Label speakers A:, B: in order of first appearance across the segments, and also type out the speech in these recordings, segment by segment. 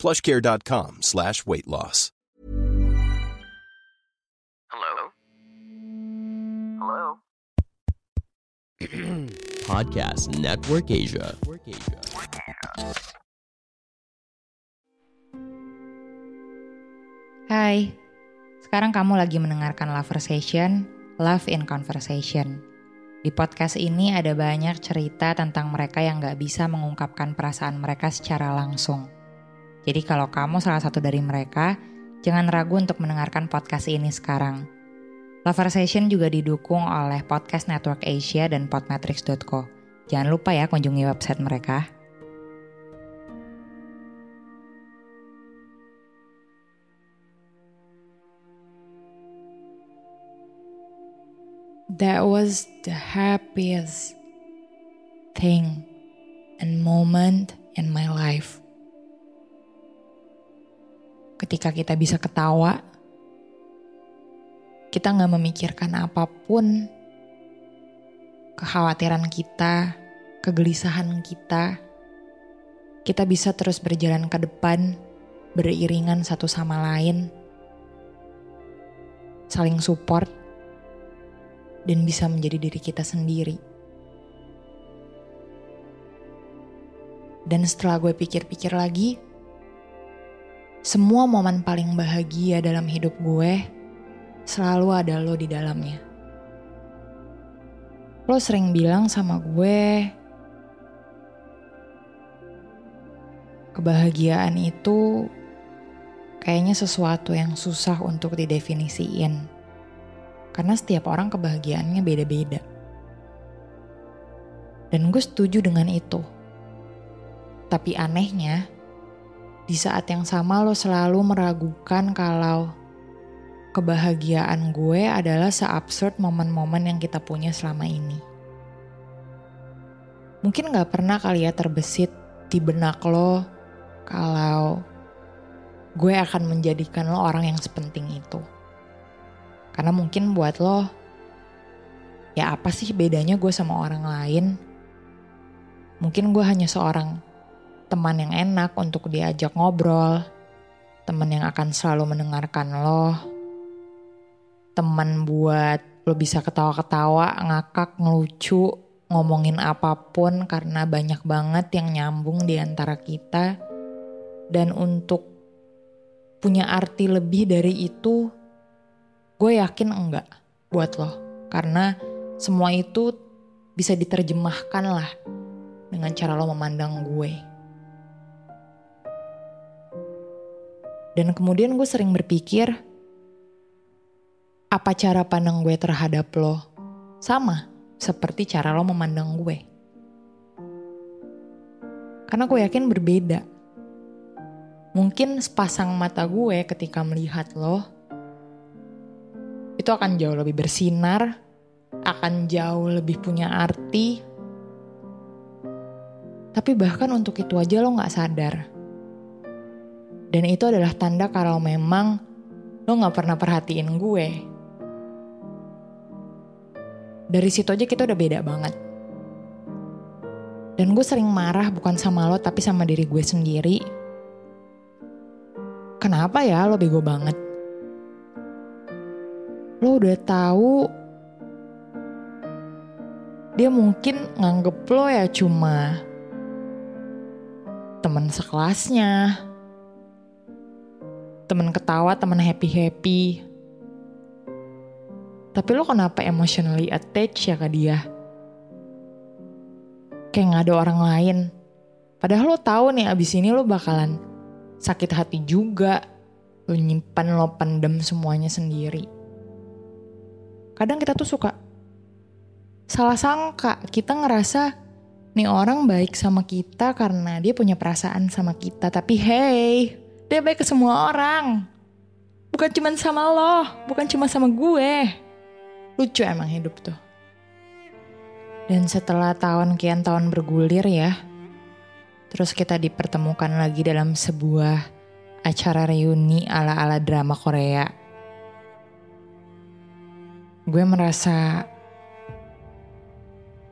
A: plushcare.com slash weight loss.
B: Hello? Hello?
C: Podcast Network Asia.
D: Hai, sekarang kamu lagi mendengarkan Loversation, Love in Conversation. Di podcast ini ada banyak cerita tentang mereka yang gak bisa mengungkapkan perasaan mereka secara langsung. Jadi kalau kamu salah satu dari mereka, jangan ragu untuk mendengarkan podcast ini sekarang. Loversation juga didukung oleh Podcast Network Asia dan podmetrics.co. Jangan lupa ya kunjungi website mereka. That was the happiest thing and moment in my life. Ketika kita bisa ketawa, kita nggak memikirkan apa pun, kekhawatiran kita, kegelisahan kita, kita bisa terus berjalan ke depan, beriringan satu sama lain, saling support, dan bisa menjadi diri kita sendiri. Dan setelah gue pikir-pikir lagi, semua momen paling bahagia dalam hidup gue selalu ada lo di dalamnya. Lo sering bilang sama gue, kebahagiaan itu kayaknya sesuatu yang susah untuk didefinisiin. Karena setiap orang kebahagiaannya beda-beda. Dan gue setuju dengan itu. Tapi anehnya, di saat yang sama lo selalu meragukan kalau kebahagiaan gue adalah seabsurd momen-momen yang kita punya selama ini. Mungkin gak pernah kali ya terbesit di benak lo kalau gue akan menjadikan lo orang yang sepenting itu. Karena mungkin buat lo, ya apa sih bedanya gue sama orang lain? Mungkin gue hanya seorang teman yang enak untuk diajak ngobrol, teman yang akan selalu mendengarkan lo, teman buat lo bisa ketawa-ketawa, ngakak, ngelucu, ngomongin apa pun karena banyak banget yang nyambung di antara kita. Dan untuk punya arti lebih dari itu, gue yakin enggak buat lo. Karena semua itu bisa diterjemahkan lah dengan cara lo memandang gue. Dan kemudian gue sering berpikir, apa cara pandang gue terhadap lo sama seperti cara lo memandang gue. Karena gue yakin berbeda. Mungkin sepasang mata gue ketika melihat lo, itu akan jauh lebih bersinar, akan jauh lebih punya arti. Tapi bahkan untuk itu aja lo gak sadar dan itu adalah tanda kalau memang lo gak pernah perhatiin gue. Dari situ aja kita udah beda banget. Dan gue sering marah bukan sama lo tapi sama diri gue sendiri. Kenapa ya lo bego banget? Lo udah tahu dia mungkin nganggep lo ya cuma teman sekelasnya, temen ketawa, temen happy-happy. Tapi lo kenapa emotionally attached ya ke dia? Kayak gak ada orang lain. Padahal lo tahu nih abis ini lo bakalan sakit hati juga. Lo nyimpan, lo pendem semuanya sendiri. Kadang kita tuh suka salah sangka. Kita ngerasa nih orang baik sama kita karena dia punya perasaan sama kita. Tapi hey, dia baik ke semua orang. Bukan cuma sama lo, bukan cuma sama gue. Lucu emang hidup tuh. Dan setelah tahun kian tahun bergulir ya, terus kita dipertemukan lagi dalam sebuah acara reuni ala-ala drama Korea. Gue merasa,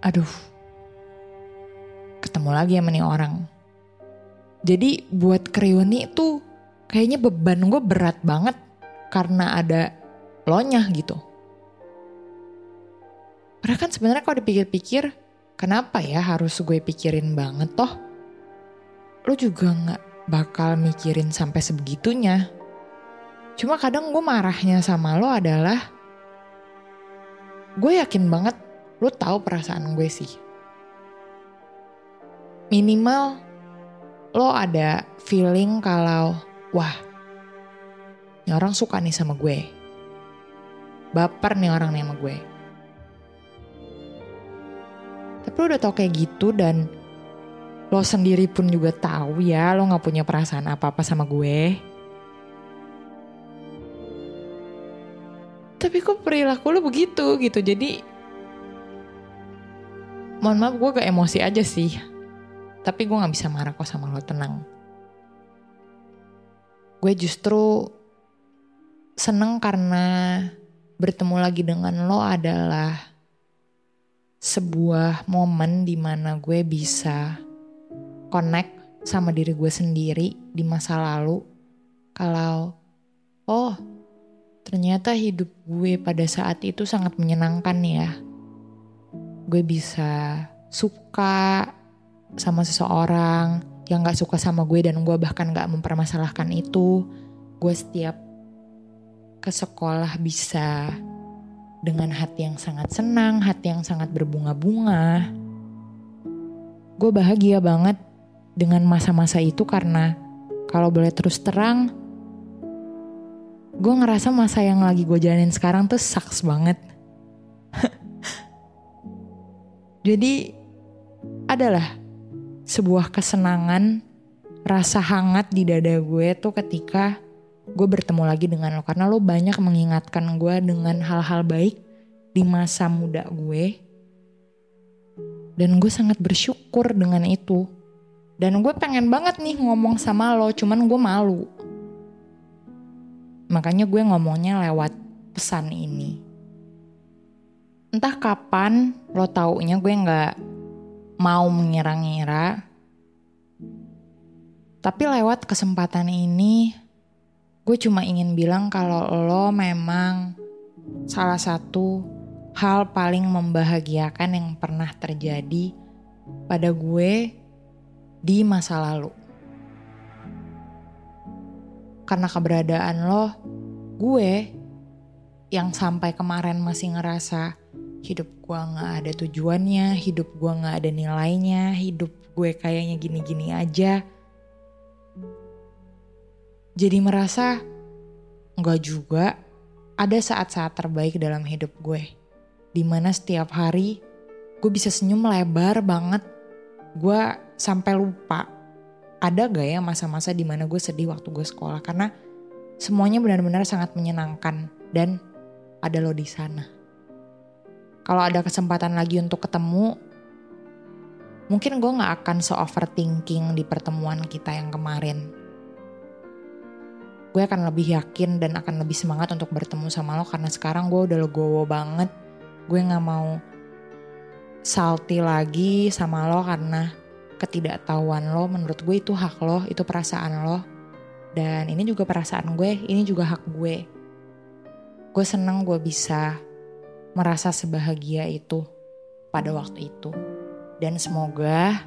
D: aduh, ketemu lagi sama nih orang. Jadi buat reuni itu kayaknya beban gue berat banget karena ada lonya gitu. Karena kan sebenarnya kalau dipikir-pikir, kenapa ya harus gue pikirin banget toh? Lo juga gak bakal mikirin sampai sebegitunya. Cuma kadang gue marahnya sama lo adalah, gue yakin banget lo tahu perasaan gue sih. Minimal lo ada feeling kalau, wah, ini orang suka nih sama gue. Baper nih orang nih sama gue tapi lo udah tau kayak gitu dan lo sendiri pun juga tahu ya lo nggak punya perasaan apa-apa sama gue. Tapi kok perilaku lo begitu gitu jadi mohon maaf gue gak emosi aja sih. Tapi gue gak bisa marah kok sama lo tenang. Gue justru seneng karena bertemu lagi dengan lo adalah sebuah momen di mana gue bisa connect sama diri gue sendiri di masa lalu. Kalau, oh ternyata hidup gue pada saat itu sangat menyenangkan ya. Gue bisa suka sama seseorang yang gak suka sama gue dan gue bahkan gak mempermasalahkan itu. Gue setiap ke sekolah bisa dengan hati yang sangat senang, hati yang sangat berbunga-bunga. Gue bahagia banget dengan masa-masa itu karena kalau boleh terus terang, gue ngerasa masa yang lagi gue jalanin sekarang tuh sucks banget. Jadi adalah sebuah kesenangan, rasa hangat di dada gue tuh ketika gue bertemu lagi dengan lo. Karena lo banyak mengingatkan gue dengan hal-hal baik di masa muda gue. Dan gue sangat bersyukur dengan itu. Dan gue pengen banget nih ngomong sama lo cuman gue malu. Makanya gue ngomongnya lewat pesan ini. Entah kapan lo taunya gue nggak mau mengira-ngira tapi lewat kesempatan ini Gue cuma ingin bilang kalau lo memang salah satu hal paling membahagiakan yang pernah terjadi pada gue di masa lalu. Karena keberadaan lo, gue yang sampai kemarin masih ngerasa hidup gue gak ada tujuannya, hidup gue gak ada nilainya, hidup gue kayaknya gini-gini aja jadi merasa enggak juga ada saat-saat terbaik dalam hidup gue. Di mana setiap hari gue bisa senyum lebar banget. Gue sampai lupa ada gak ya masa-masa di mana gue sedih waktu gue sekolah. Karena semuanya benar-benar sangat menyenangkan dan ada lo di sana. Kalau ada kesempatan lagi untuk ketemu, mungkin gue gak akan se-overthinking di pertemuan kita yang kemarin. Gue akan lebih yakin dan akan lebih semangat untuk bertemu sama lo karena sekarang gue udah legowo banget. Gue nggak mau salty lagi sama lo karena ketidaktahuan lo. Menurut gue itu hak lo itu perasaan lo. Dan ini juga perasaan gue ini juga hak gue. Gue seneng gue bisa merasa sebahagia itu pada waktu itu dan semoga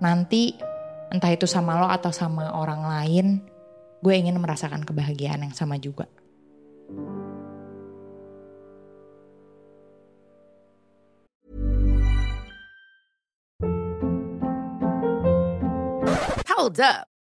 D: nanti entah itu sama lo atau sama orang lain gue ingin merasakan kebahagiaan yang sama juga.
E: Hold up.